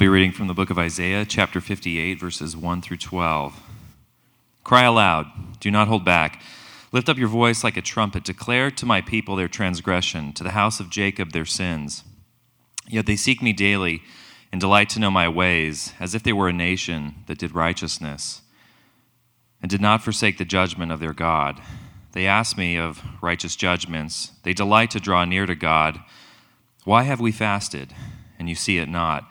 be reading from the book of Isaiah, chapter 58, verses 1 through 12. Cry aloud, do not hold back. Lift up your voice like a trumpet. Declare to my people their transgression, to the house of Jacob their sins. Yet they seek me daily and delight to know my ways, as if they were a nation that did righteousness and did not forsake the judgment of their God. They ask me of righteous judgments. They delight to draw near to God. Why have we fasted, and you see it not?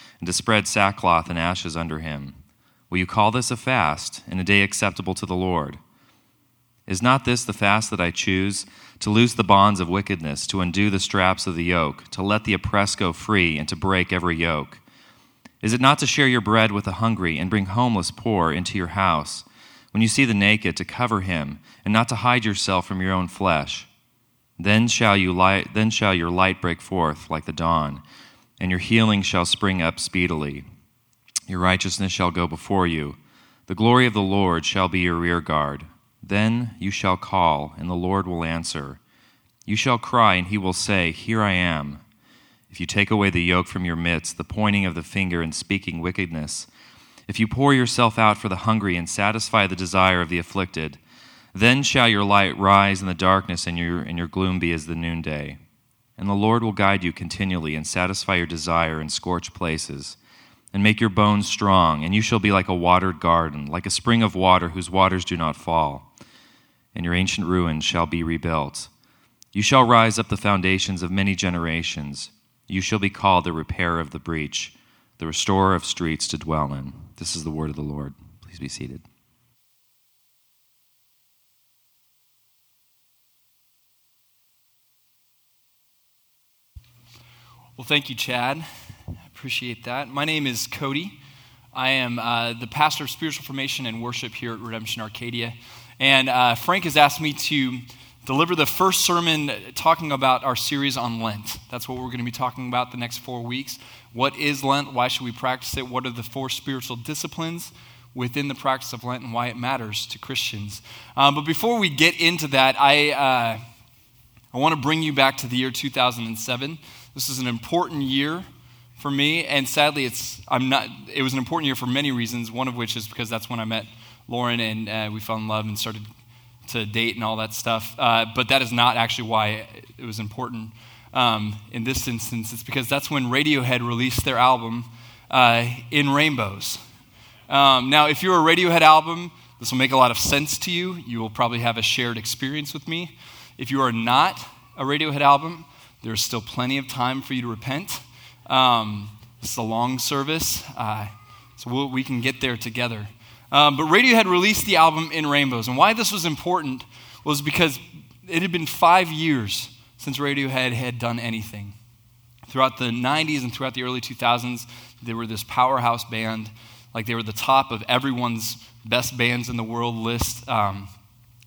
and to spread sackcloth and ashes under him? Will you call this a fast, and a day acceptable to the Lord? Is not this the fast that I choose? To loose the bonds of wickedness, to undo the straps of the yoke, to let the oppressed go free, and to break every yoke? Is it not to share your bread with the hungry, and bring homeless poor into your house? When you see the naked, to cover him, and not to hide yourself from your own flesh? Then shall, you light, then shall your light break forth like the dawn, and your healing shall spring up speedily. Your righteousness shall go before you. The glory of the Lord shall be your rear guard. Then you shall call, and the Lord will answer. You shall cry, and he will say, Here I am. If you take away the yoke from your midst, the pointing of the finger and speaking wickedness, if you pour yourself out for the hungry and satisfy the desire of the afflicted, then shall your light rise in the darkness, and your, and your gloom be as the noonday. And the Lord will guide you continually and satisfy your desire in scorched places and make your bones strong, and you shall be like a watered garden, like a spring of water whose waters do not fall, and your ancient ruins shall be rebuilt. You shall rise up the foundations of many generations. You shall be called the repairer of the breach, the restorer of streets to dwell in. This is the word of the Lord. Please be seated. Well, thank you, Chad. I Appreciate that. My name is Cody. I am uh, the pastor of spiritual formation and worship here at Redemption Arcadia. And uh, Frank has asked me to deliver the first sermon talking about our series on Lent. That's what we're going to be talking about the next four weeks. What is Lent? Why should we practice it? What are the four spiritual disciplines within the practice of Lent and why it matters to Christians? Um, but before we get into that, I, uh, I want to bring you back to the year 2007. This is an important year for me, and sadly, it's I'm not. It was an important year for many reasons. One of which is because that's when I met Lauren, and uh, we fell in love and started to date and all that stuff. Uh, but that is not actually why it was important um, in this instance. It's because that's when Radiohead released their album uh, "In Rainbows." Um, now, if you're a Radiohead album, this will make a lot of sense to you. You will probably have a shared experience with me. If you are not a Radiohead album, there's still plenty of time for you to repent. Um, it's a long service, uh, so we'll, we can get there together. Um, but Radiohead released the album In Rainbows. And why this was important was because it had been five years since Radiohead had done anything. Throughout the 90s and throughout the early 2000s, they were this powerhouse band. Like they were the top of everyone's best bands in the world list. Um,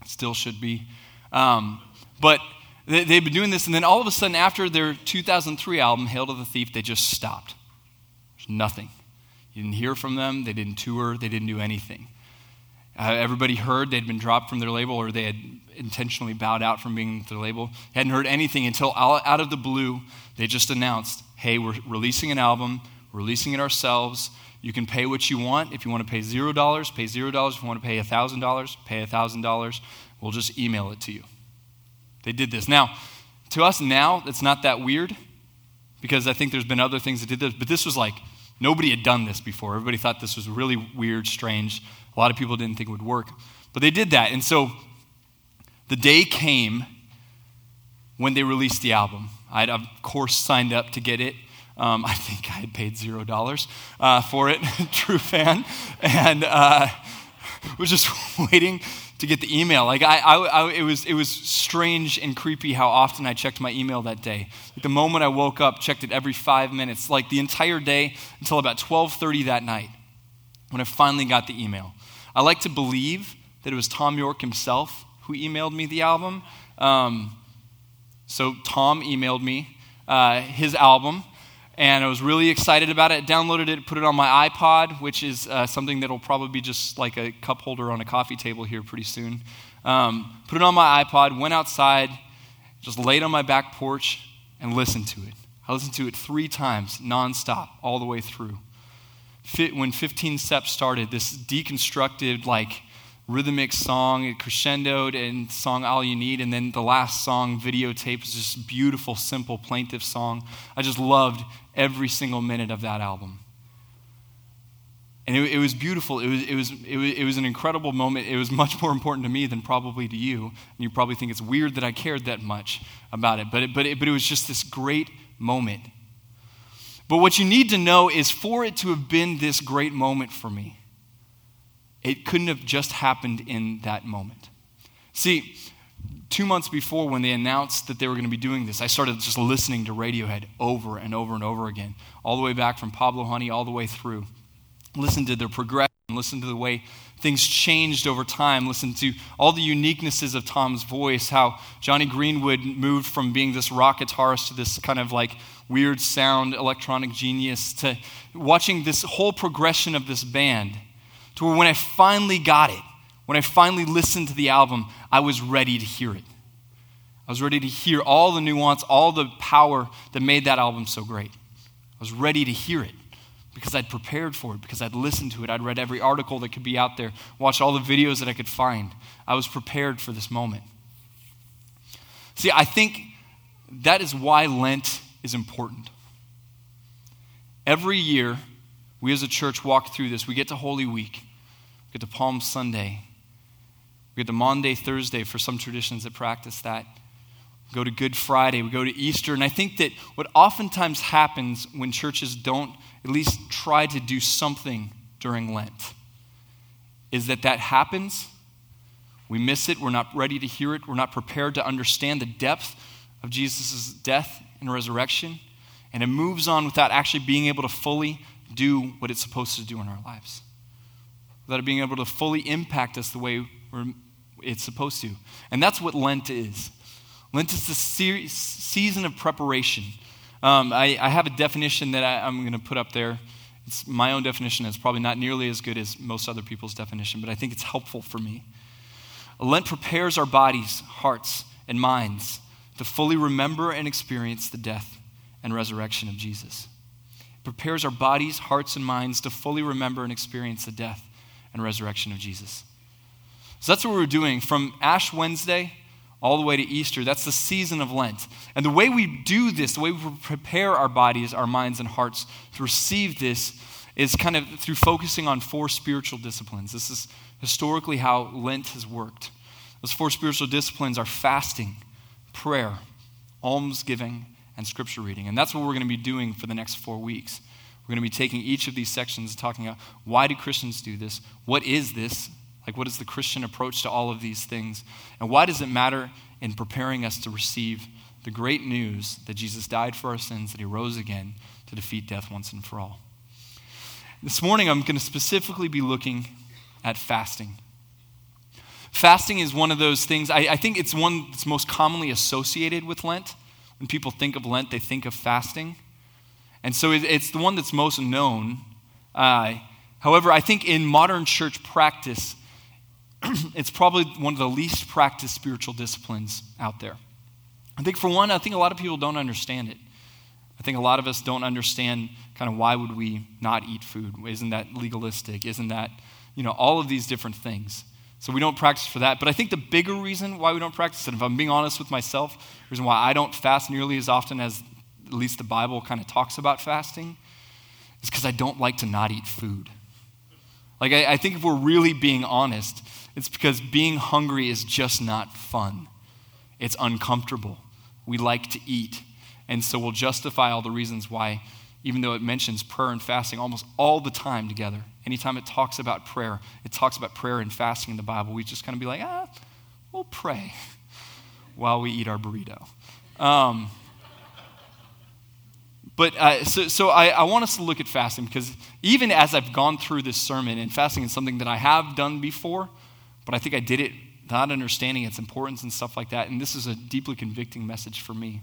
still should be. Um, but they, they've been doing this, and then all of a sudden, after their 2003 album, Hail to the Thief, they just stopped. There's nothing. You didn't hear from them, they didn't tour, they didn't do anything. Uh, everybody heard they'd been dropped from their label or they had intentionally bowed out from being their label. Hadn't heard anything until out of the blue, they just announced, hey, we're releasing an album, releasing it ourselves. You can pay what you want. If you want to pay $0, pay $0. If you want to pay $1,000, pay $1,000. We'll just email it to you. They did this. Now, to us now, it's not that weird because I think there's been other things that did this, but this was like nobody had done this before. Everybody thought this was really weird, strange. A lot of people didn't think it would work. But they did that. And so the day came when they released the album. I had, of course, signed up to get it. Um, I think I had paid zero dollars uh, for it, true fan, and uh, was just waiting to get the email. Like I, I, I, it was, it was strange and creepy how often I checked my email that day. Like the moment I woke up, checked it every five minutes, like the entire day until about 12:30 that night. when I finally got the email. I like to believe that it was Thom Yorke himself who emailed me the album. Um, so Thom emailed me uh, his album, and I was really excited about it. Downloaded it, put it on my iPod, which is uh, something that'll probably be just like a cup holder on a coffee table here pretty soon. Um, put it on my iPod, went outside, just laid on my back porch, and listened to it. I listened to it three times, nonstop, all the way through. When 15 Steps started, this deconstructed, like, rhythmic song, it crescendoed and song All You Need, and then the last song, Videotape, is just beautiful, simple, plaintive song. I just loved every single minute of that album. And it, it, was beautiful. It was, it, was, it, was, it was an incredible moment. It was much more important to me than probably to you. And you probably think it's weird that I cared that much about it. But it, but it, but it was just this great moment. But what you need to know is for it to have been this great moment for me, it couldn't have just happened in that moment. See, two months before when they announced that they were going to be doing this, I started just listening to Radiohead over and over and over again, all the way back from Pablo Honey all the way through. Listen to their progression, listen to the way things changed over time, listen to all the uniquenesses of Thom's voice, how Jonny Greenwood moved from being this rock guitarist to this kind of like weird sound electronic genius to watching this whole progression of this band to where when I finally got it, when I finally listened to the album, I was ready to hear it. I was ready to hear all the nuance, all the power that made that album so great. I was ready to hear it because I'd prepared for it, because I'd listened to it. I'd read every article that could be out there, watched all the videos that I could find. I was prepared for this moment. See, I think that is why Lent is important. Every year, we as a church walk through this. We get to Holy Week, we get to Palm Sunday, we get to Maundy, Thursday for some traditions that practice that. We go to Good Friday, we go to Easter. And I think that what oftentimes happens when churches don't at least try to do something during Lent is that that happens. We miss it. We're not ready to hear it. We're not prepared to understand the depth of Jesus' death and resurrection. And it moves on without actually being able to fully do what it's supposed to do in our lives, without it being able to fully impact us the way it's supposed to. And that's what Lent is. Lent is the se- season of preparation. Um, I, I, have a definition that I, I'm going to put up there. It's my own definition. It's probably not nearly as good as most other people's definition, but I think it's helpful for me. Lent prepares our bodies, hearts, and minds to fully remember and experience the death and resurrection of Jesus It prepares our bodies, hearts, and minds to fully remember and experience the death and resurrection of Jesus. So that's what we're doing from Ash Wednesday all the way to Easter. That's the season of Lent. And the way we do this, the way we prepare our bodies, our minds, and hearts to receive this is kind of through focusing on four spiritual disciplines. This is historically how Lent has worked. Those four spiritual disciplines are fasting, prayer, almsgiving, and scripture reading. And that's what we're going to be doing for the next four weeks. We're going to be taking each of these sections and talking about why do Christians do this? What is this? Like, what is the Christian approach to all of these things? And why does it matter in preparing us to receive the great news that Jesus died for our sins, that he rose again to defeat death once and for all? This morning, I'm going to specifically be looking at fasting. Fasting is one of those things, I, I think it's one that's most commonly associated with Lent. When people think of Lent, they think of fasting. And so it's the one that's most known. Uh, however, I think in modern church practice, it's probably one of the least practiced spiritual disciplines out there. I think, for one, I think a lot of people don't understand it. I think a lot of us don't understand kind of why would we not eat food? Isn't that legalistic? Isn't that, you know, all of these different things. So we don't practice for that. But I think the bigger reason why we don't practice it, if I'm being honest with myself, the reason why I don't fast nearly as often as at least the Bible kind of talks about fasting, is because I don't like to not eat food. Like, I, I think if we're really being honest, it's because being hungry is just not fun. It's uncomfortable. We like to eat. And so we'll justify all the reasons why, even though it mentions prayer and fasting almost all the time together, Anytime it talks about prayer, it talks about prayer and fasting in the Bible. We just kind of be like, ah, we'll pray while we eat our burrito. Um, but uh, so, so I, I want us to look at fasting because even as I've gone through this sermon, and fasting is something that I have done before, but I think I did it not understanding its importance and stuff like that. And this is a deeply convicting message for me.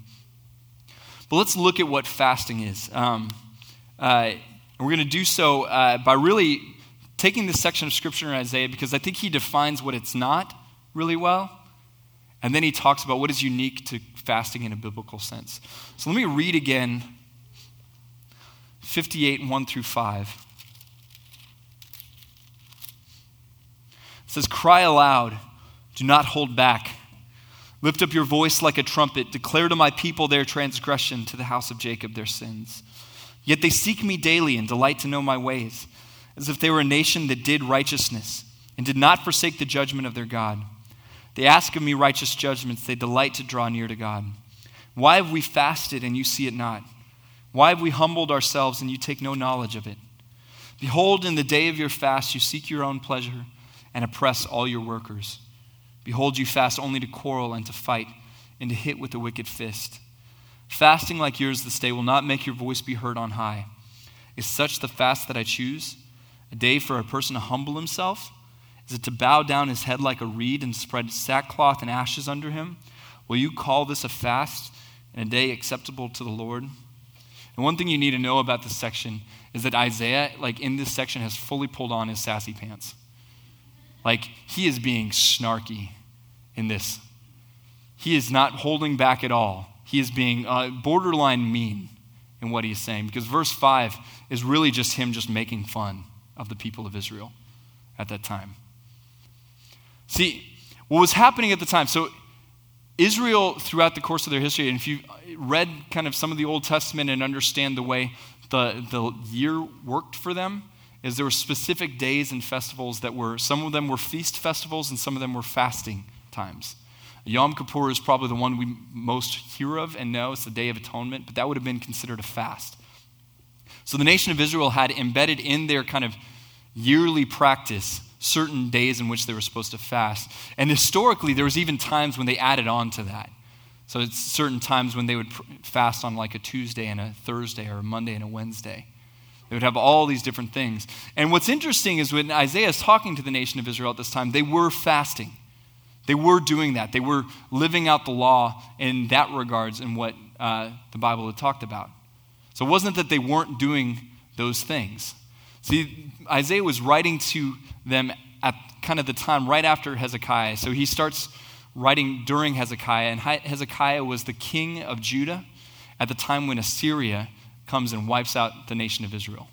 But let's look at what fasting is. Um, uh, and we're going to do so uh, by really taking this section of scripture in Isaiah because I think he defines what it's not really well. And then he talks about what is unique to fasting in a biblical sense. So let me read again 58, 1 through 5. It says, Cry aloud, do not hold back. Lift up your voice like a trumpet. Declare to my people their transgression, to the house of Jacob their sins. Yet they seek me daily and delight to know my ways, as if they were a nation that did righteousness and did not forsake the judgment of their God. They ask of me righteous judgments. They delight to draw near to God. Why have we fasted and you see it not? Why have we humbled ourselves and you take no knowledge of it? Behold, in the day of your fast, you seek your own pleasure and oppress all your workers. Behold, you fast only to quarrel and to fight and to hit with a wicked fist. Fasting like yours this day will not make your voice be heard on high. Is such the fast that I choose? A day for a person to humble himself? Is it to bow down his head like a reed and spread sackcloth and ashes under him? Will you call this a fast and a day acceptable to the Lord? And one thing you need to know about this section is that Isaiah, like in this section, has fully pulled on his sassy pants. Like he is being snarky in this. He is not holding back at all. He is being uh, borderline mean in what he is saying because verse 5 is really just him just making fun of the people of Israel at that time. See, what was happening at the time, so Israel, throughout the course of their history, and if you read kind of some of the Old Testament and understand the way the, the year worked for them, is there were specific days and festivals that were, some of them were feast festivals and some of them were fasting times. Yom Kippur is probably the one we most hear of and know. It's the Day of Atonement, but that would have been considered a fast. So the nation of Israel had embedded in their kind of yearly practice certain days in which they were supposed to fast. And historically, there was even times when they added on to that. So it's certain times when they would fast on like a Tuesday and a Thursday or a Monday and a Wednesday. They would have all these different things. And what's interesting is when Isaiah is talking to the nation of Israel at this time, they were fasting. They were doing that. They were living out the law in that regards in what uh, the Bible had talked about. So it wasn't that they weren't doing those things. See, Isaiah was writing to them at kind of the time right after Hezekiah. So he starts writing during Hezekiah, and Hezekiah was the king of Judah at the time when Assyria comes and wipes out the nation of Israel.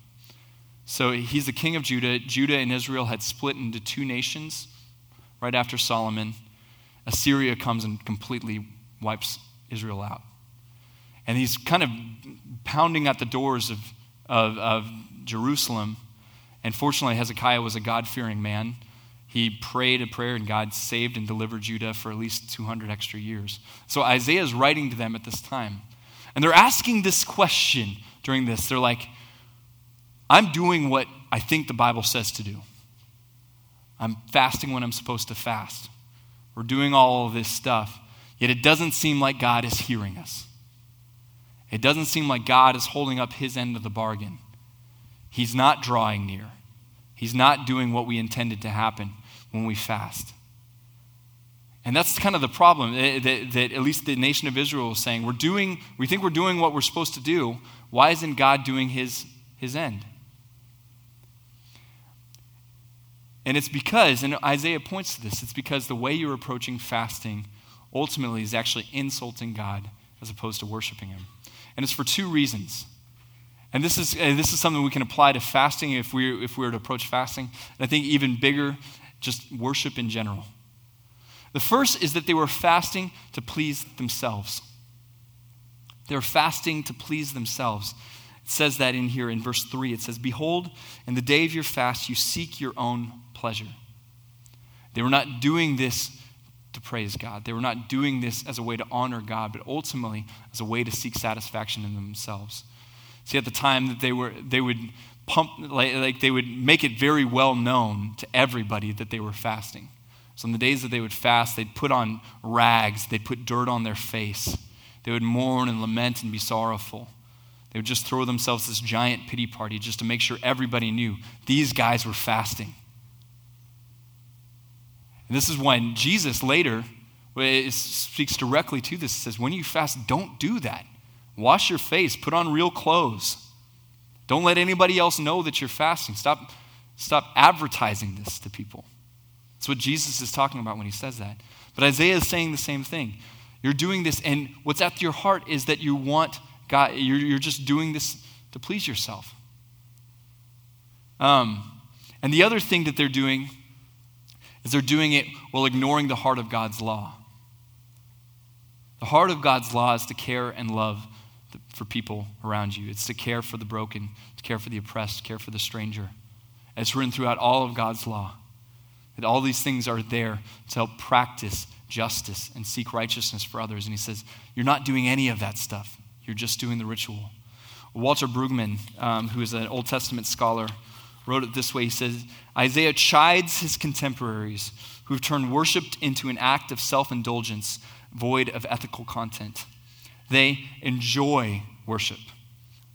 So he's the king of Judah. Judah and Israel had split into two nations right after Solomon. Assyria comes and completely wipes Israel out. And he's kind of pounding at the doors of, of, of Jerusalem and fortunately, Hezekiah was a God fearing man. He prayed a prayer, and God saved and delivered Judah for at least 200 extra years. So Isaiah is writing to them at this time. And they're asking this question during this. They're like, I'm doing what I think the Bible says to do. I'm fasting when I'm supposed to fast. We're doing all of this stuff. Yet it doesn't seem like God is hearing us. It doesn't seem like God is holding up his end of the bargain. He's not drawing near. He's not doing what we intended to happen when we fast. And that's kind of the problem eh, that, that, at least the nation of Israel is saying. We're doing, we think we're doing what we're supposed to do. Why isn't God doing his, his end? And it's because, and Isaiah points to this, it's because the way you're approaching fasting ultimately is actually insulting God as opposed to worshiping Him. And it's for two reasons. And this is, this is something we can apply to fasting if we, if we were to approach fasting. And I think even bigger, just worship in general. The first is that they were fasting to please themselves. They were fasting to please themselves. It says that in here in verse 3. It says, Behold, in the day of your fast, you seek your own pleasure. They were not doing this to praise God. They were not doing this as a way to honor God, but ultimately as a way to seek satisfaction in themselves. See, at the time that they were, they would pump, like, like they would make it very well known to everybody that they were fasting. So on the days that they would fast, they'd put on rags, they'd put dirt on their face. They would mourn and lament and be sorrowful. They would just throw themselves this giant pity party just to make sure everybody knew these guys were fasting. And this is when Jesus later speaks directly to this. It says, When you fast, don't do that. Wash your face, put on real clothes. Don't let anybody else know that you're fasting. Stop, stop advertising this to people. That's what Jesus is talking about when he says that. But Isaiah is saying the same thing. You're doing this, and what's at your heart is that you want God, you're, you're just doing this to please yourself. Um, and the other thing that they're doing is they're doing it while ignoring the heart of God's law. The heart of God's law is to care and love for people around you. It's to care for the broken, to care for the oppressed, to care for the stranger. It's written throughout all of God's law that all these things are there to help practice justice and seek righteousness for others. And he says, You're not doing any of that stuff, you're just doing the ritual. Walter Brueggemann, um, who is an Old Testament scholar, wrote it this way He says, Isaiah chides his contemporaries who have turned worship into an act of self indulgence void of ethical content. They enjoy worship.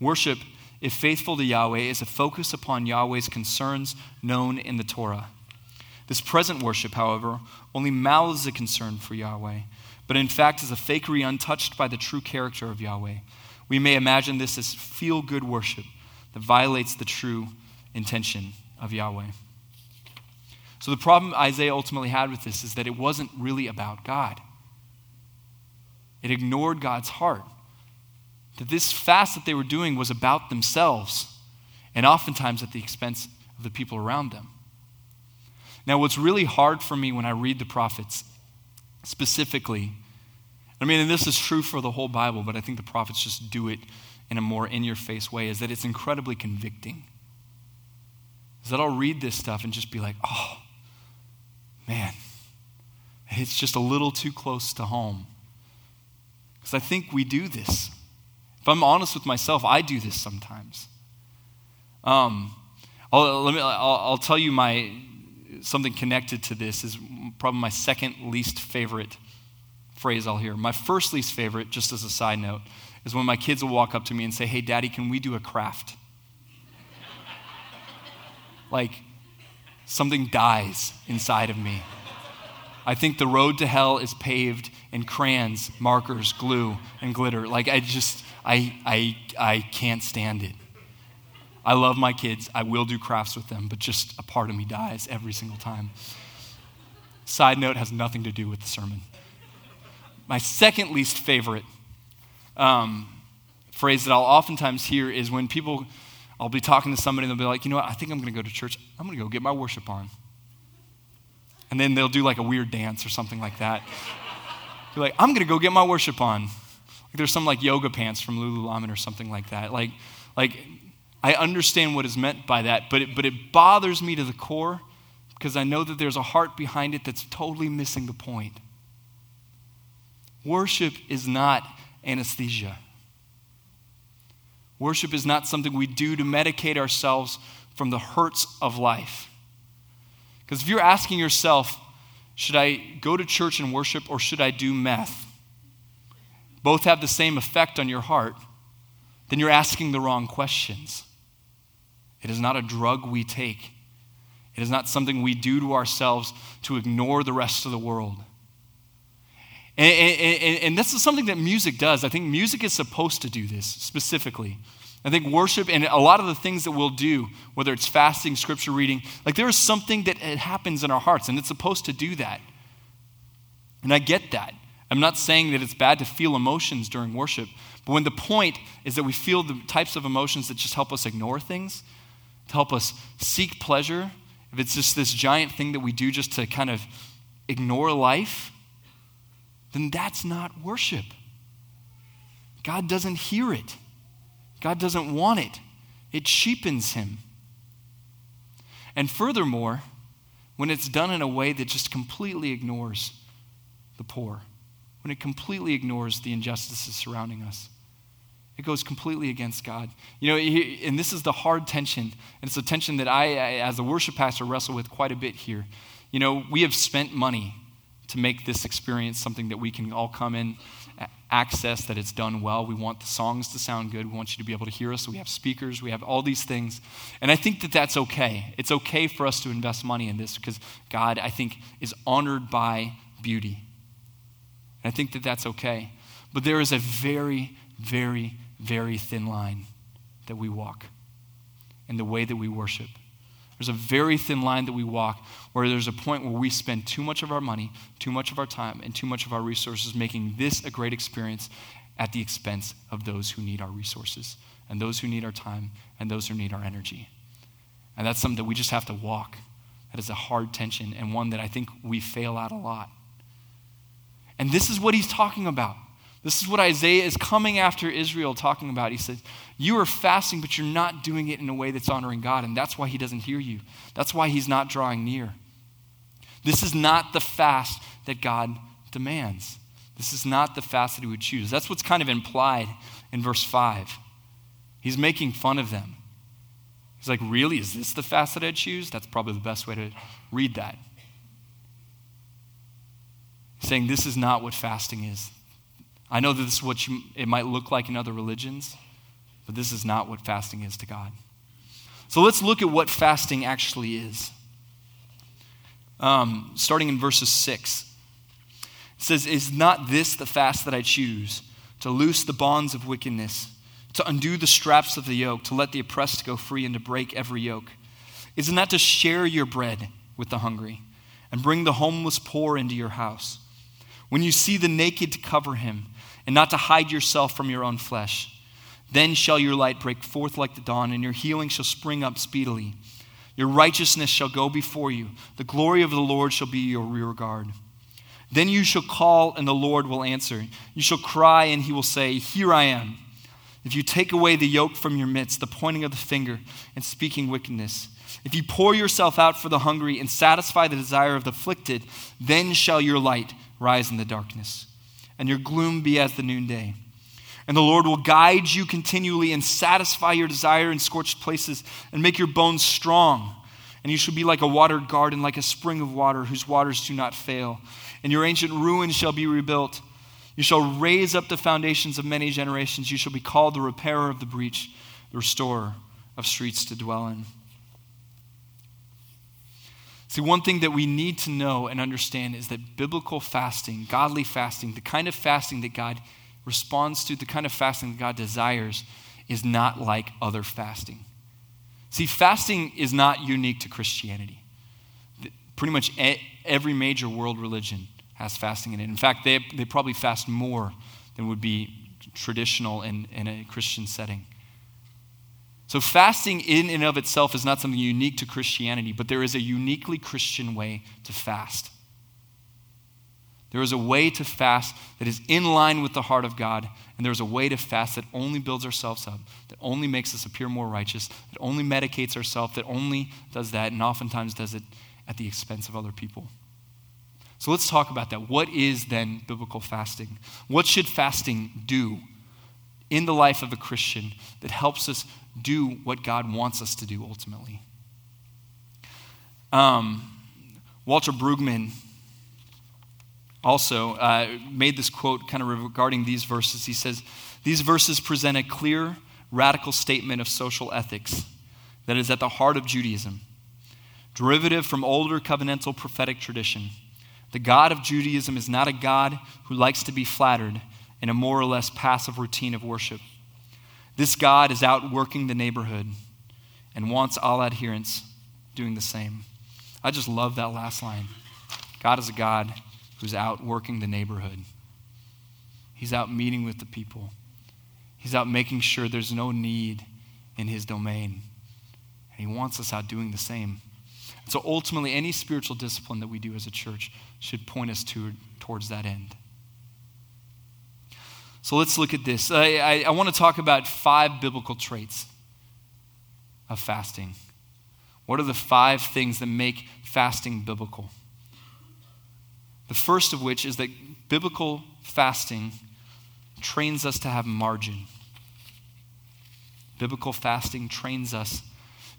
Worship, if faithful to Yahweh, is a focus upon Yahweh's concerns known in the Torah. This present worship, however, only mouths a concern for Yahweh, but in fact is a fakery untouched by the true character of Yahweh. We may imagine this as feel good worship that violates the true intention of Yahweh. So, the problem Isaiah ultimately had with this is that it wasn't really about God. It ignored God's heart. That this fast that they were doing was about themselves, and oftentimes at the expense of the people around them. Now, what's really hard for me when I read the prophets, specifically, I mean, and this is true for the whole Bible, but I think the prophets just do it in a more in your face way, is that it's incredibly convicting. Is that I'll read this stuff and just be like, oh, man, it's just a little too close to home. Because I think we do this. If I'm honest with myself, I do this sometimes. Um, I'll, let me, I'll, I'll tell you my something connected to this is probably my second least favorite phrase I'll hear. My first least favorite, just as a side note, is when my kids will walk up to me and say, Hey, Daddy, can we do a craft? like, something dies inside of me. I think the road to hell is paved in crayons, markers, glue, and glitter. Like, I just, I, I, I can't stand it. I love my kids. I will do crafts with them, but just a part of me dies every single time. Side note has nothing to do with the sermon. My second least favorite um, phrase that I'll oftentimes hear is when people, I'll be talking to somebody and they'll be like, you know what, I think I'm going to go to church. I'm going to go get my worship on and then they'll do like a weird dance or something like that. Be like, I'm gonna go get my worship on. Like there's some like yoga pants from Lululemon or something like that. Like, like I understand what is meant by that, but it, but it bothers me to the core because I know that there's a heart behind it that's totally missing the point. Worship is not anesthesia. Worship is not something we do to medicate ourselves from the hurts of life. Because if you're asking yourself, should I go to church and worship or should I do meth? Both have the same effect on your heart, then you're asking the wrong questions. It is not a drug we take, it is not something we do to ourselves to ignore the rest of the world. And, and, and, this is something that music does. I think music is supposed to do this specifically. I think worship and a lot of the things that we'll do, whether it's fasting, scripture reading, like there is something that happens in our hearts, and it's supposed to do that. And I get that. I'm not saying that it's bad to feel emotions during worship, but when the point is that we feel the types of emotions that just help us ignore things, to help us seek pleasure, if it's just this giant thing that we do just to kind of ignore life, then that's not worship. God doesn't hear it. God doesn't want it, it cheapens him. And furthermore, when it's done in a way that just completely ignores the poor, when it completely ignores the injustices surrounding us, it goes completely against God. You know, and this is the hard tension, and it's a tension that I, as a worship pastor, wrestle with quite a bit here. You know, we have spent money to make this experience something that we can all come in access that it's done well. We want the songs to sound good. We want you to be able to hear us. We have speakers, we have all these things. And I think that that's okay. It's okay for us to invest money in this because God, I think, is honored by beauty. And I think that that's okay. But there is a very, very, very thin line that we walk in the way that we worship. There's a very thin line that we walk where there's a point where we spend too much of our money, too much of our time, and too much of our resources making this a great experience at the expense of those who need our resources, and those who need our time, and those who need our energy. And that's something that we just have to walk. That is a hard tension, and one that I think we fail at a lot. And this is what he's talking about. This is what Isaiah is coming after Israel talking about. He says, You are fasting, but you're not doing it in a way that's honoring God. And that's why he doesn't hear you. That's why he's not drawing near. This is not the fast that God demands. This is not the fast that he would choose. That's what's kind of implied in verse 5. He's making fun of them. He's like, Really? Is this the fast that I'd choose? That's probably the best way to read that. saying, This is not what fasting is. I know that this is what you, it might look like in other religions, but this is not what fasting is to God. So let's look at what fasting actually is. Um, starting in verses 6. It says, Is not this the fast that I choose? To loose the bonds of wickedness, to undo the straps of the yoke, to let the oppressed go free, and to break every yoke? Isn't that to share your bread with the hungry and bring the homeless poor into your house? When you see the naked, cover him and not to hide yourself from your own flesh. Then shall your light break forth like the dawn, and your healing shall spring up speedily. Your righteousness shall go before you. The glory of the Lord shall be your rear guard. Then you shall call, and the Lord will answer. You shall cry, and he will say, Here I am. If you take away the yoke from your midst, the pointing of the finger and speaking wickedness, if you pour yourself out for the hungry and satisfy the desire of the afflicted, then shall your light rise in the darkness and your gloom be as the noonday. And the Lord will guide you continually and satisfy your desire in scorched places and make your bones strong. And you shall be like a watered garden, like a spring of water whose waters do not fail. And your ancient ruins shall be rebuilt. You shall raise up the foundations of many generations. You shall be called the repairer of the breach, the restorer of streets to dwell in. See, one thing that we need to know and understand is that biblical fasting, godly fasting, the kind of fasting that God responds to, the kind of fasting that God desires, is not like other fasting. See, fasting is not unique to Christianity. Pretty much every major world religion has fasting in it. In fact, they, they probably fast more than would be traditional in, in a Christian setting. So, fasting in and of itself is not something unique to Christianity, but there is a uniquely Christian way to fast. There is a way to fast that is in line with the heart of God, and there's a way to fast that only builds ourselves up, that only makes us appear more righteous, that only medicates ourselves, that only does that, and oftentimes does it at the expense of other people. So let's talk about that. What is then biblical fasting? What should fasting do in the life of a Christian that helps us do what God wants us to do ultimately. Um, Walter Brueggemann also uh, made this quote kind of regarding these verses. He says, These verses present a clear, radical statement of social ethics that is at the heart of Judaism, derivative from older covenantal prophetic tradition. The God of Judaism is not a God who likes to be flattered in a more or less passive routine of worship. This God is out working the neighborhood and wants all adherents doing the same. I just love that last line. God is a God who's out working the neighborhood. He's out meeting with the people. He's out making sure there's no need in his domain. And he wants us out doing the same. And so ultimately, any spiritual discipline that we do as a church should point us to, towards that end. So let's look at this. I, I, I want to talk about five biblical traits of fasting. What are the five things that make fasting biblical? The first of which is that biblical fasting trains us to have margin. Biblical fasting trains us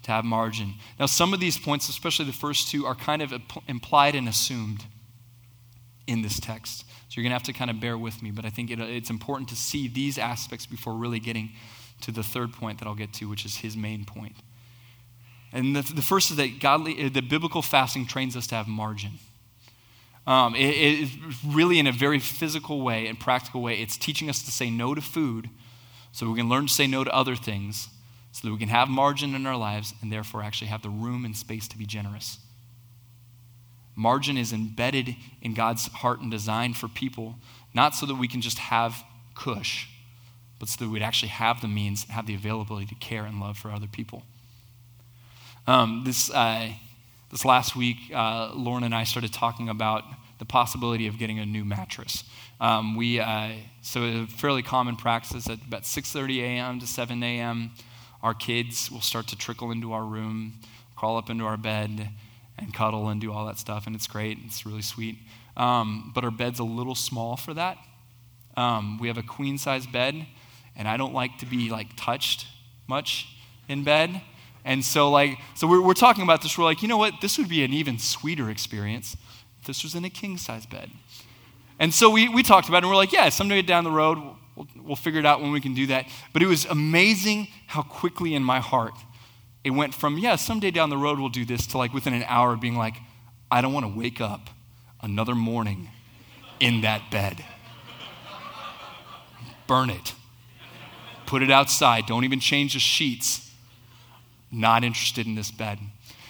to have margin. Now, some of these points, especially the first two, are kind of implied and assumed in this text. So you're going to have to kind of bear with me, but I think it, it's important to see these aspects before really getting to the third point that I'll get to, which is his main point. And the, the first is that godly, the biblical fasting trains us to have margin. Um, it, it, really, in a very physical way and practical way, it's teaching us to say no to food so we can learn to say no to other things so that we can have margin in our lives and therefore actually have the room and space to be generous. Margin is embedded in God's heart and design for people, not so that we can just have cush, but so that we'd actually have the means, have the availability to care and love for other people. Um, this, uh, this last week, uh, Lauren and I started talking about the possibility of getting a new mattress. Um, we, uh, so a fairly common practice at about 6.30 a.m. to 7 a.m., our kids will start to trickle into our room, crawl up into our bed, and cuddle and do all that stuff, and it's great. It's really sweet. Um, but our bed's a little small for that. Um, we have a queen size bed, and I don't like to be like touched much in bed. And so, like, so we're, we're talking about this. We're like, you know what? This would be an even sweeter experience if this was in a king size bed. And so we, we talked about it, and we're like, yeah, someday down the road, we'll, we'll figure it out when we can do that. But it was amazing how quickly in my heart it went from, yeah, someday down the road we'll do this, to like within an hour being like, I don't want to wake up another morning in that bed. Burn it. Put it outside. Don't even change the sheets not interested in this bed.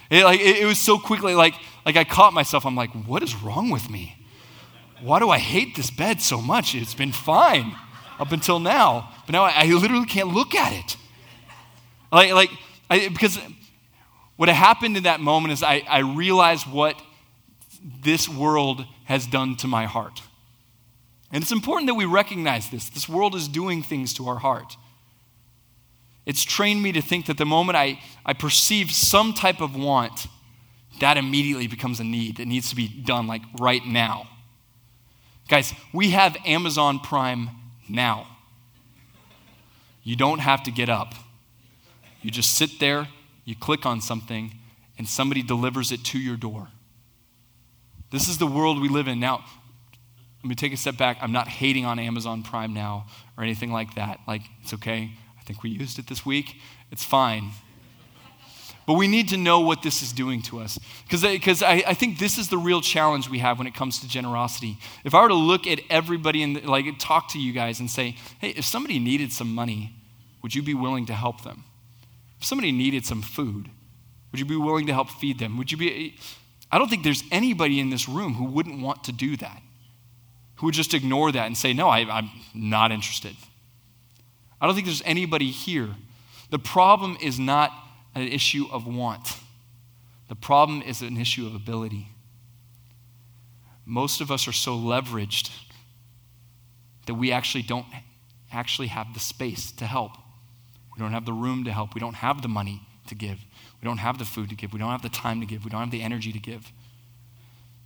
It, like, it, it was so quickly, like, like I caught myself. I'm like, what is wrong with me? Why do I hate this bed so much? It's been fine up until now, but now I, I literally can't look at it. Like, like I, because what happened in that moment is I, I realized what this world has done to my heart. And it's important that we recognize this. This world is doing things to our heart. It's trained me to think that the moment I, I perceive some type of want, that immediately becomes a need that needs to be done like right now. Guys, we have Amazon Prime now. You don't have to get up. You just sit there, you click on something, and somebody delivers it to your door. This is the world we live in. Now, let me take a step back. I'm not hating on Amazon Prime now or anything like that. Like, it's okay I think we used it this week. It's fine. But we need to know what this is doing to us. Because I, I, think this is the real challenge we have when it comes to generosity. If I were to look at everybody and like talk to you guys and say, hey, if somebody needed some money, would you be willing to help them? If somebody needed some food, would you be willing to help feed them? Would you be I don't think there's anybody in this room who wouldn't want to do that, who would just ignore that and say, no, I, I'm not interested. I don't think there's anybody here. The problem is not an issue of want, the problem is an issue of ability. Most of us are so leveraged that we actually don't actually have the space to help. We don't have the room to help. We don't have the money to give. We don't have the food to give. We don't have the time to give. We don't have the energy to give.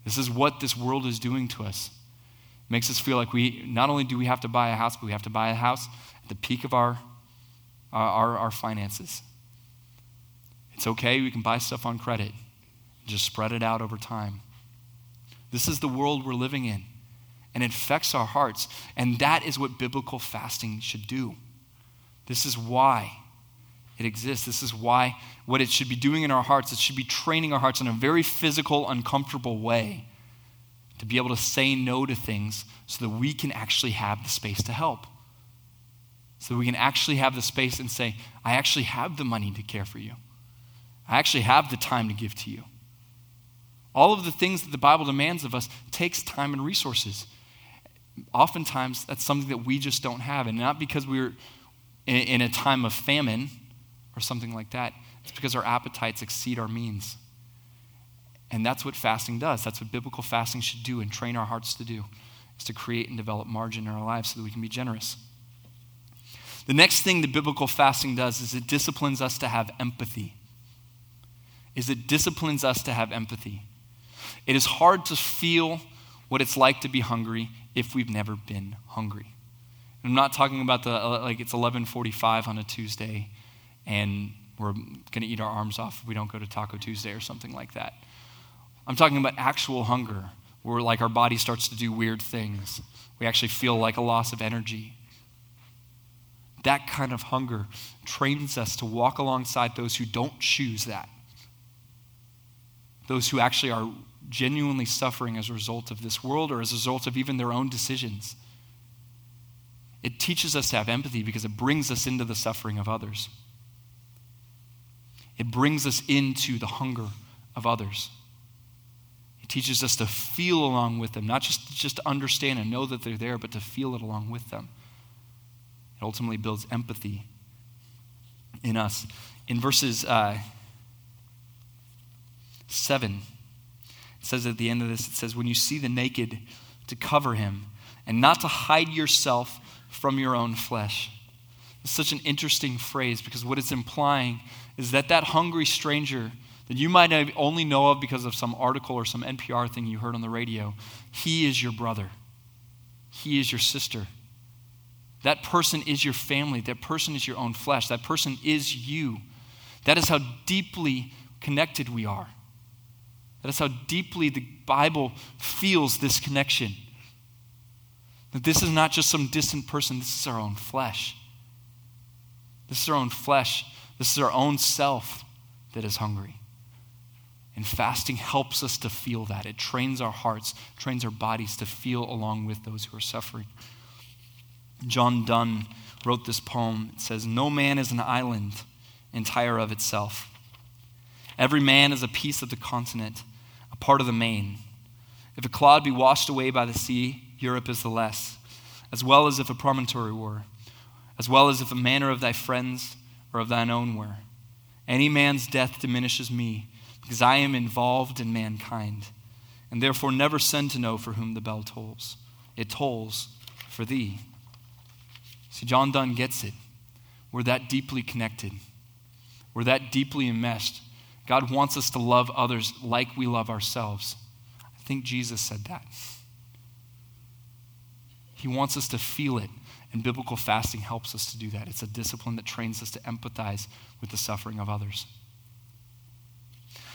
This is what this world is doing to us. It makes us feel like we not only do we have to buy a house, but we have to buy a house at the peak of our, our, our finances. It's okay, we can buy stuff on credit, just spread it out over time. This is the world we're living in, and it affects our hearts. And that is what biblical fasting should do. This is why it exists. This is why what it should be doing in our hearts, it should be training our hearts in a very physical, uncomfortable way to be able to say no to things so that we can actually have the space to help so we can actually have the space and say, I actually have the money to care for you. I actually have the time to give to you. All of the things that the Bible demands of us takes time and resources. Oftentimes, that's something that we just don't have. And not because we're in a time of famine or something like that, it's because our appetites exceed our means. And that's what fasting does. That's what biblical fasting should do and train our hearts to do, is to create and develop margin in our lives so that we can be generous. The next thing the biblical fasting does is it disciplines us to have empathy. Is it disciplines us to have empathy. It is hard to feel what it's like to be hungry if we've never been hungry. I'm not talking about the uh, like it's 11:45 on a Tuesday and we're going to eat our arms off if we don't go to Taco Tuesday or something like that. I'm talking about actual hunger, where like our body starts to do weird things. We actually feel like a loss of energy. That kind of hunger trains us to walk alongside those who don't choose that. Those who actually are genuinely suffering as a result of this world or as a result of even their own decisions. It teaches us to have empathy because it brings us into the suffering of others. It brings us into the hunger of others. It teaches us to feel along with them, not just, just to understand and know that they're there, but to feel it along with them. It ultimately builds empathy in us. In verses uh, 7, it says at the end of this, it says, When you see the naked, to cover him, and not to hide yourself from your own flesh. It's such an interesting phrase because what it's implying is that that hungry stranger that you might only know of because of some article or some NPR thing you heard on the radio, he is your brother. He is your sister. That person is your family. That person is your own flesh. That person is you. That is how deeply connected we are. That is how deeply the Bible feels this connection. That this is not just some distant person, this is our own flesh. This is our own flesh. This is our own self that is hungry. And fasting helps us to feel that. It trains our hearts, trains our bodies to feel along with those who are suffering. John Donne wrote this poem. It says, No man is an island entire of itself. Every man is a piece of the continent, a part of the main. If a cloud be washed away by the sea, Europe is the less, as well as if a promontory were, as well as if a manor of thy friends or of thine own were. Any man's death diminishes me, because I am involved in mankind, and therefore never send to know for whom the bell tolls. It tolls for thee. See, John Donne gets it. We're that deeply connected, we're that deeply enmeshed. God wants us to love others like we love ourselves. I think Jesus said that. He wants us to feel it, and biblical fasting helps us to do that. It's a discipline that trains us to empathize with the suffering of others.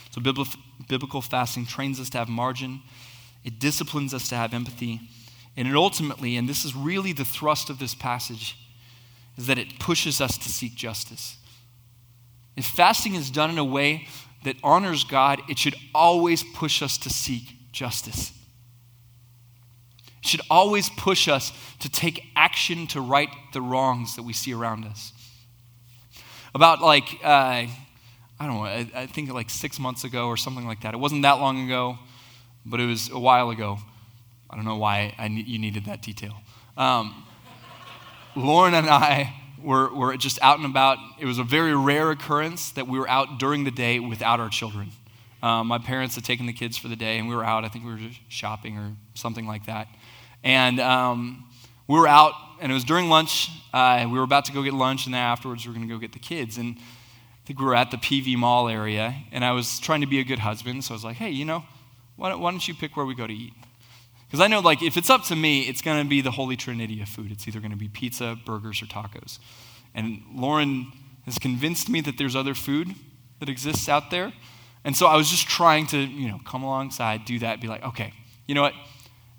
So, biblical fasting trains us to have margin, it disciplines us to have empathy, and it ultimately, and this is really the thrust of this passage, is that it pushes us to seek justice. If fasting is done in a way that honors God, it should always push us to seek justice. Should always push us to take action to right the wrongs that we see around us. About like, uh, I don't know, I, I think like six months ago or something like that. It wasn't that long ago, but it was a while ago. I don't know why I, you needed that detail. Um, Lauren and I were, were just out and about. It was a very rare occurrence that we were out during the day without our children. Um, my parents had taken the kids for the day, and we were out. I think we were just shopping or something like that. And um, we were out, and it was during lunch. Uh, we were about to go get lunch, and then afterwards we were going to go get the kids. And I think we were at the PV Mall area, and I was trying to be a good husband, so I was like, hey, you know, why don't, why don't you pick where we go to eat? Because I know, like, if it's up to me, it's going to be the holy trinity of food. It's either going to be pizza, burgers, or tacos. And Lauren has convinced me that there's other food that exists out there. And so I was just trying to, you know, come alongside, do that, be like, okay, you know what?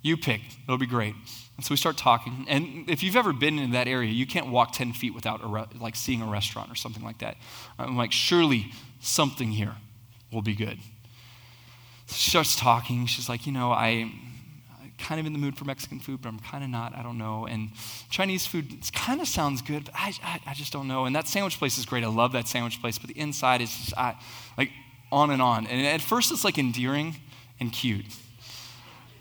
You pick. It'll be great. And so we start talking. And if you've ever been in that area, you can't walk 10 feet without re- like seeing a restaurant or something like that. I'm like, surely something here will be good. She starts talking. She's like, you know, I'm kind of in the mood for Mexican food, but I'm kind of not. I don't know. And Chinese food kind of sounds good, but I, I, I, just don't know. And that sandwich place is great. I love that sandwich place, but the inside is just, I, like on and on. And at first, it's like endearing and cute.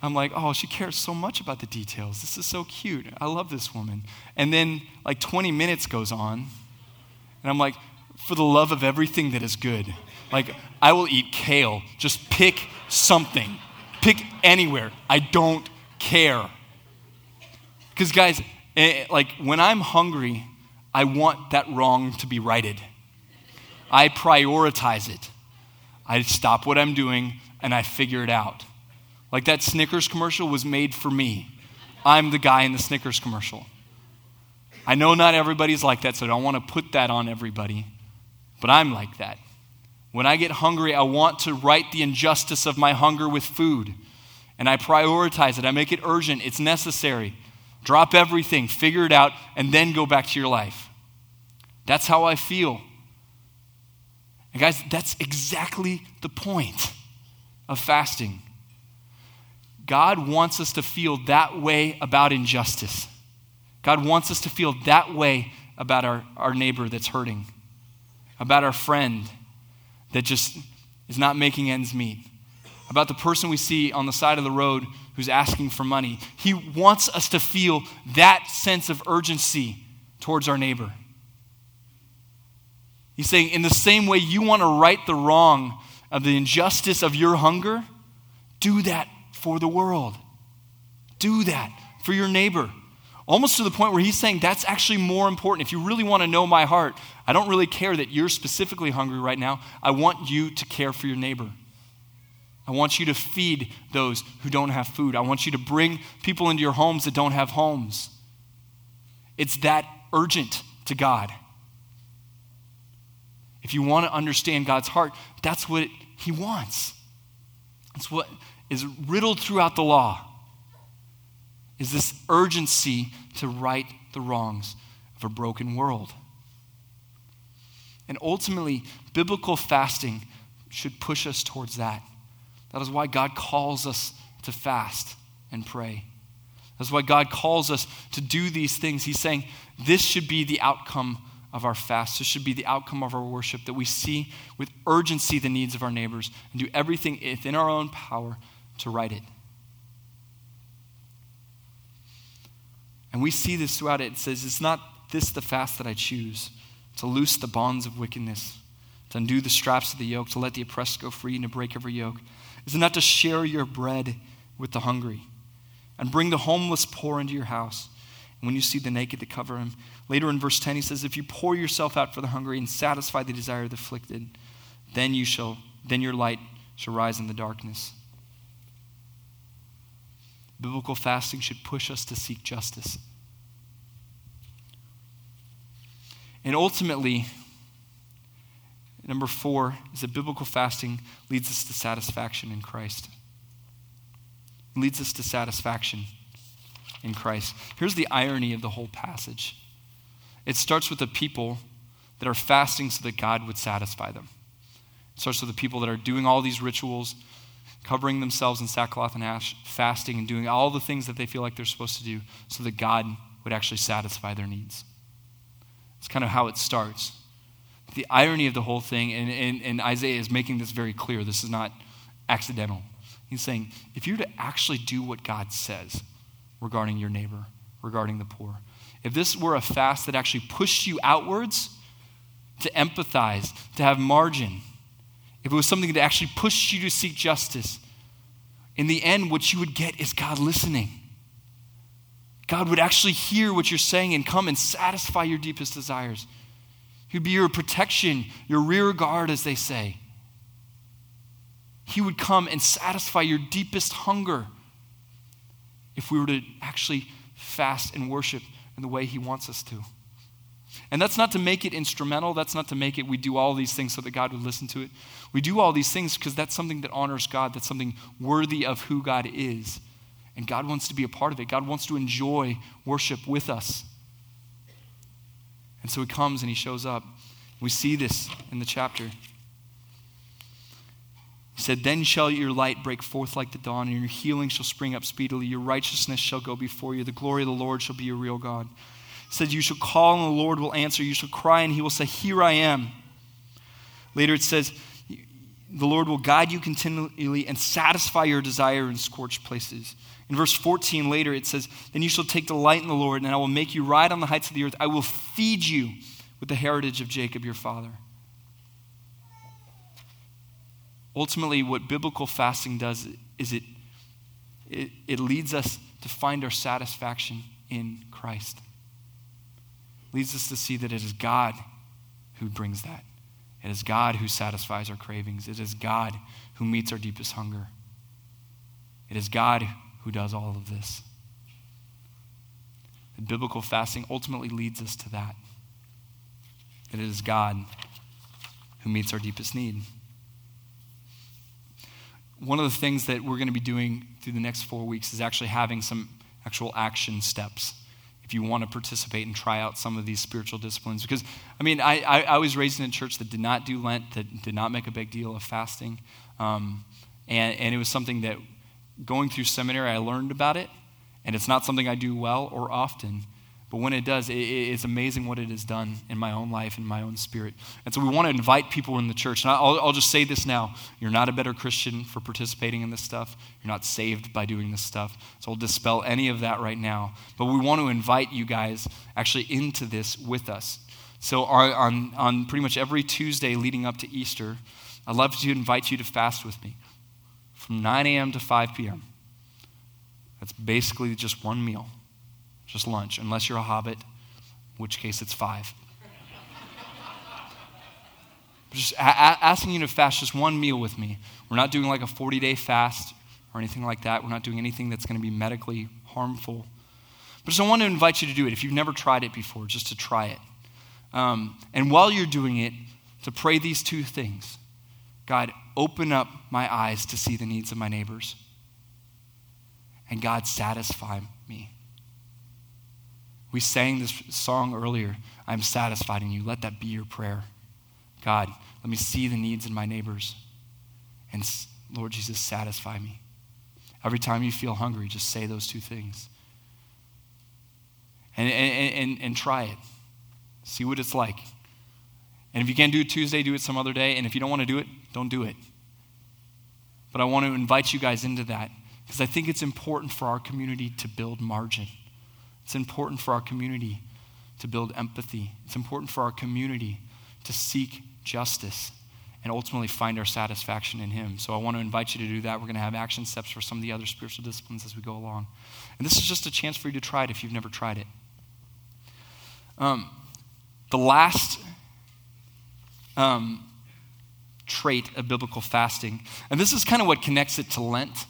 I'm like, oh, she cares so much about the details. This is so cute. I love this woman. And then, like, 20 minutes goes on, and I'm like, for the love of everything that is good, like, I will eat kale. Just pick something. Pick anywhere. I don't care. Because, guys, eh, like when I'm hungry, I want that wrong to be righted. I prioritize it. I stop what I'm doing and I figure it out. Like that Snickers commercial was made for me. I'm the guy in the Snickers commercial. I know not everybody's like that, so I don't want to put that on everybody, but I'm like that. When I get hungry, I want to right the injustice of my hunger with food. and I prioritize it. I make it urgent. It's necessary. Drop everything, figure it out, and then go back to your life. That's how I feel. And guys, that's exactly the point of fasting. God wants us to feel that way about injustice. God wants us to feel that way about our, our neighbor that's hurting, about our friend that just is not making ends meet, about the person we see on the side of the road who's asking for money. He wants us to feel that sense of urgency towards our neighbor. He's saying, in the same way you want to right the wrong of the injustice of your hunger, do that for the world. Do that for your neighbor. Almost to the point where he's saying that's actually more important. If you really want to know my heart, I don't really care that you're specifically hungry right now. I want you to care for your neighbor. I want you to feed those who don't have food. I want you to bring people into your homes that don't have homes. It's that urgent to God. If you want to understand God's heart, that's what He wants. That's what is riddled throughout the law. Is this urgency to right the wrongs of a broken world. And ultimately, biblical fasting should push us towards that. That is why God calls us to fast and pray. That's why God calls us to do these things. He's saying this should be the outcome of our fast. This should be the outcome of our worship that we see with urgency the needs of our neighbors and do everything within our own power to right it. And we see this throughout it. It says, It's not this the fast that I choose to loose the bonds of wickedness, to undo the straps of the yoke, to let the oppressed go free, and to break every yoke. Is it not to share your bread with the hungry and bring the homeless poor into your house? And when you see the naked, to cover him. Later in verse 10, he says, If you pour yourself out for the hungry and satisfy the desire of the afflicted, then you shall, then your light shall rise in the darkness. Biblical fasting should push us to seek justice. And ultimately, Number four is that biblical fasting leads us to satisfaction in Christ. It leads us to satisfaction in Christ. Here's the irony of the whole passage it starts with the people that are fasting so that God would satisfy them. It starts with the people that are doing all these rituals, covering themselves in sackcloth and ash, fasting, and doing all the things that they feel like they're supposed to do so that God would actually satisfy their needs. It's kind of how it starts the irony of the whole thing, and, and, and Isaiah is making this very clear. This is not accidental. He's saying, if you're to actually do what God says regarding your neighbor, regarding the poor, if this were a fast that actually pushed you outwards to empathize, to have margin, if it was something that actually pushed you to seek justice, in the end, what you would get is God listening. God would actually hear what you're saying and come and satisfy your deepest desires. He'd be your protection, your rear guard, as they say. He would come and satisfy your deepest hunger if we were to actually fast and worship in the way He wants us to. And that's not to make it instrumental. That's not to make it we do all these things so that God would listen to it. We do all these things because that's something that honors God. That's something worthy of who God is. And God wants to be a part of it. God wants to enjoy worship with us. And so he comes and he shows up. We see this in the chapter. He said, Then shall your light break forth like the dawn, and your healing shall spring up speedily. Your righteousness shall go before you. The glory of the Lord shall be your real God. Said, You shall call, and the Lord will answer. You shall cry, and he will say, Here I am. Later it says, The Lord will guide you continually and satisfy your desire in scorched places. In verse 14 later, it says, Then you shall take delight in the Lord, and I will make you ride on the heights of the earth. I will feed you with the heritage of Jacob your father. Ultimately, what biblical fasting does is it, it, it leads us to find our satisfaction in Christ. Leads us to see that it is God who brings that. It is God who satisfies our cravings. It is God who meets our deepest hunger. It is God who does all of this. And biblical fasting ultimately leads us to that. That it is God who meets our deepest need. one of the things that we're going to be doing through the next four weeks is actually having some actual action steps if you want to participate and try out some of these spiritual disciplines. Because, I mean, I, I, I was raised in a church that did not do Lent, that did not make a big deal of fasting. Um, and, and it was something that going through seminary, I learned about it. And it's not something I do well or often. But when it does, it, it's amazing what it has done in my own life, in my own spirit. And so we want to invite people in the church. And I'll, I'll just say this now you're not a better Christian for participating in this stuff, you're not saved by doing this stuff. So I'll dispel any of that right now. But we want to invite you guys actually into this with us. So on, on pretty much every Tuesday leading up to Easter, I'd love to invite you to fast with me from 9 a.m. to 5 p.m. That's basically just one meal just lunch, unless you're a hobbit, which case it's five. just a- asking you to fast just one meal with me. We're not doing like a 40 day fast or anything like that. We're not doing anything that's going to be medically harmful. But just I want to invite you to do it if you've never tried it before, just to try it. Um, and while you're doing it, to pray these two things God, open up my eyes to see the needs of my neighbors. And God, satisfy me. We sang this song earlier I'm satisfied in you. Let that be your prayer. God, let me see the needs in my neighbors. And Lord Jesus, satisfy me. Every time you feel hungry, just say those two things. And, and, and, and try it. See what it's like. And if you can't do it Tuesday, do it some other day. And if you don't want to do it, don't do it. But I want to invite you guys into that because I think it's important for our community to build margin. It's important for our community to build empathy. It's important for our community to seek justice and ultimately find our satisfaction in Him. So I want to invite you to do that. We're going to have action steps for some of the other spiritual disciplines as we go along. And this is just a chance for you to try it if you've never tried it. Um, the last um, trait of biblical fasting, and this is kind of what connects it to Lent.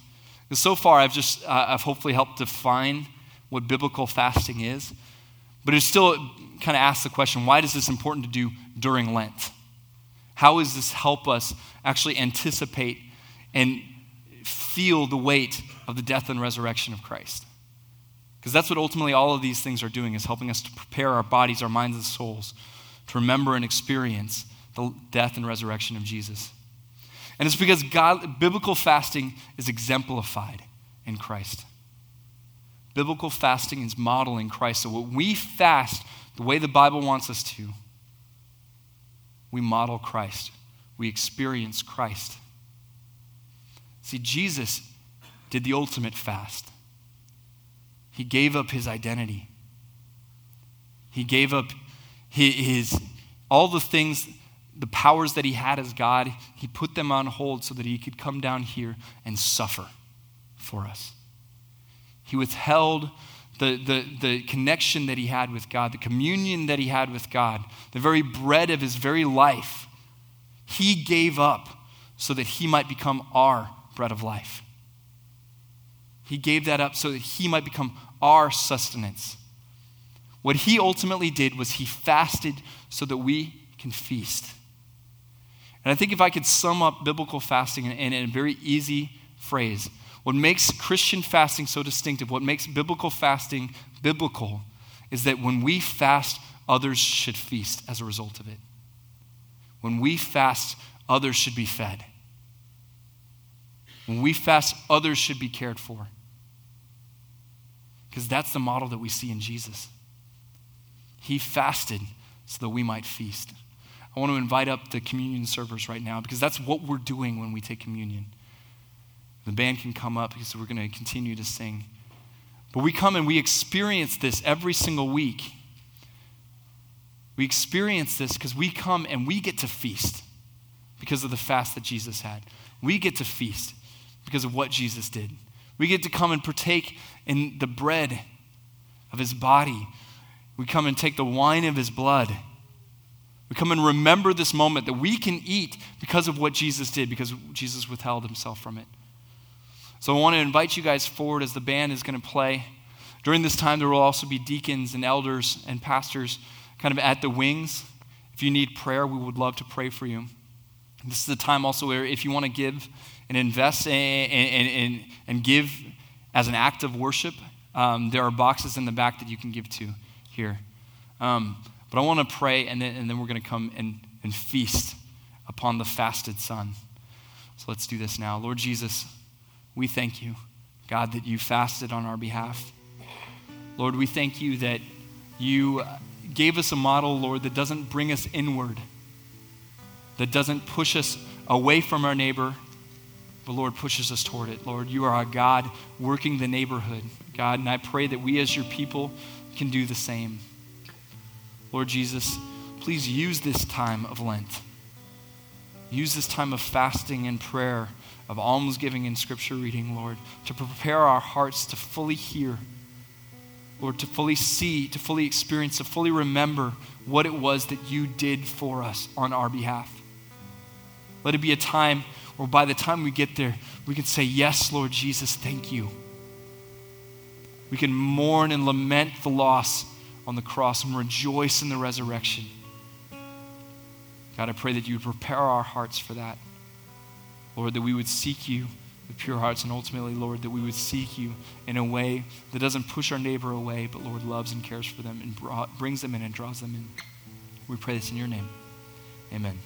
So far, I've just, uh, I've hopefully helped define what biblical fasting is. But it still kind of asks the question why is this important to do during Lent? How does this help us actually anticipate and feel the weight of the death and resurrection of Christ? Because that's what ultimately all of these things are doing, is helping us to prepare our bodies, our minds, and souls to remember and experience the death and resurrection of Jesus. And it's because God, biblical fasting is exemplified in Christ. Biblical fasting is modeling Christ. So when we fast the way the Bible wants us to, we model Christ. We experience Christ. See, Jesus did the ultimate fast. He gave up his identity. He gave up his, his, all the things, the powers that he had as God, he put them on hold so that he could come down here and suffer for us. He withheld the, the, the connection that he had with God, the communion that he had with God, the very bread of his very life. He gave up so that he might become our bread of life. He gave that up so that he might become our sustenance. What he ultimately did was he fasted so that we can feast. And I think if I could sum up biblical fasting in, in a very easy phrase, what makes Christian fasting so distinctive, what makes biblical fasting biblical, is that when we fast, others should feast as a result of it. When we fast, others should be fed. When we fast, others should be cared for. Because that's the model that we see in Jesus. He fasted so that we might feast. I want to invite up the communion servers right now because that's what we're doing when we take communion. The band can come up because we're going to continue to sing. But we come and we experience this every single week. We experience this because we come and we get to feast because of the fast that Jesus had. We get to feast because of what Jesus did. We get to come and partake in the bread of his body. We come and take the wine of his blood. We come and remember this moment that we can eat because of what Jesus did, because Jesus withheld himself from it. So I want to invite you guys forward as the band is going to play. During this time, there will also be deacons and elders and pastors kind of at the wings. If you need prayer, we would love to pray for you. This is the time also where if you want to give and invest and, and, and, and give as an act of worship, um, there are boxes in the back that you can give to here. Um, but I want to pray, and then, and then we're going to come and, and feast upon the fasted Son. So let's do this now. Lord Jesus, we thank you, God, that you fasted on our behalf. Lord, we thank you that you uh, gave us a model, Lord, that doesn't bring us inward, that doesn't push us away from our neighbor, but Lord, pushes us toward it. Lord, you are a God working the neighborhood, God, and I pray that we as your people can do the same. Lord Jesus, please use this time of Lent. Use this time of fasting and prayer, of almsgiving and scripture reading, Lord, to prepare our hearts to fully hear Lord, to fully see, to fully experience, to fully remember what it was that you did for us on our behalf. Let it be a time where by the time we get there, we can say, Yes, Lord Jesus, thank you. We can mourn and lament the loss on the cross and rejoice in the resurrection. God, I pray that you would prepare our hearts for that. Lord, that we would seek you with pure hearts, and ultimately, Lord, that we would seek you in a way that doesn't push our neighbor away, but, Lord, loves and cares for them and brings them in and draws them in. We pray this in your name. Amen.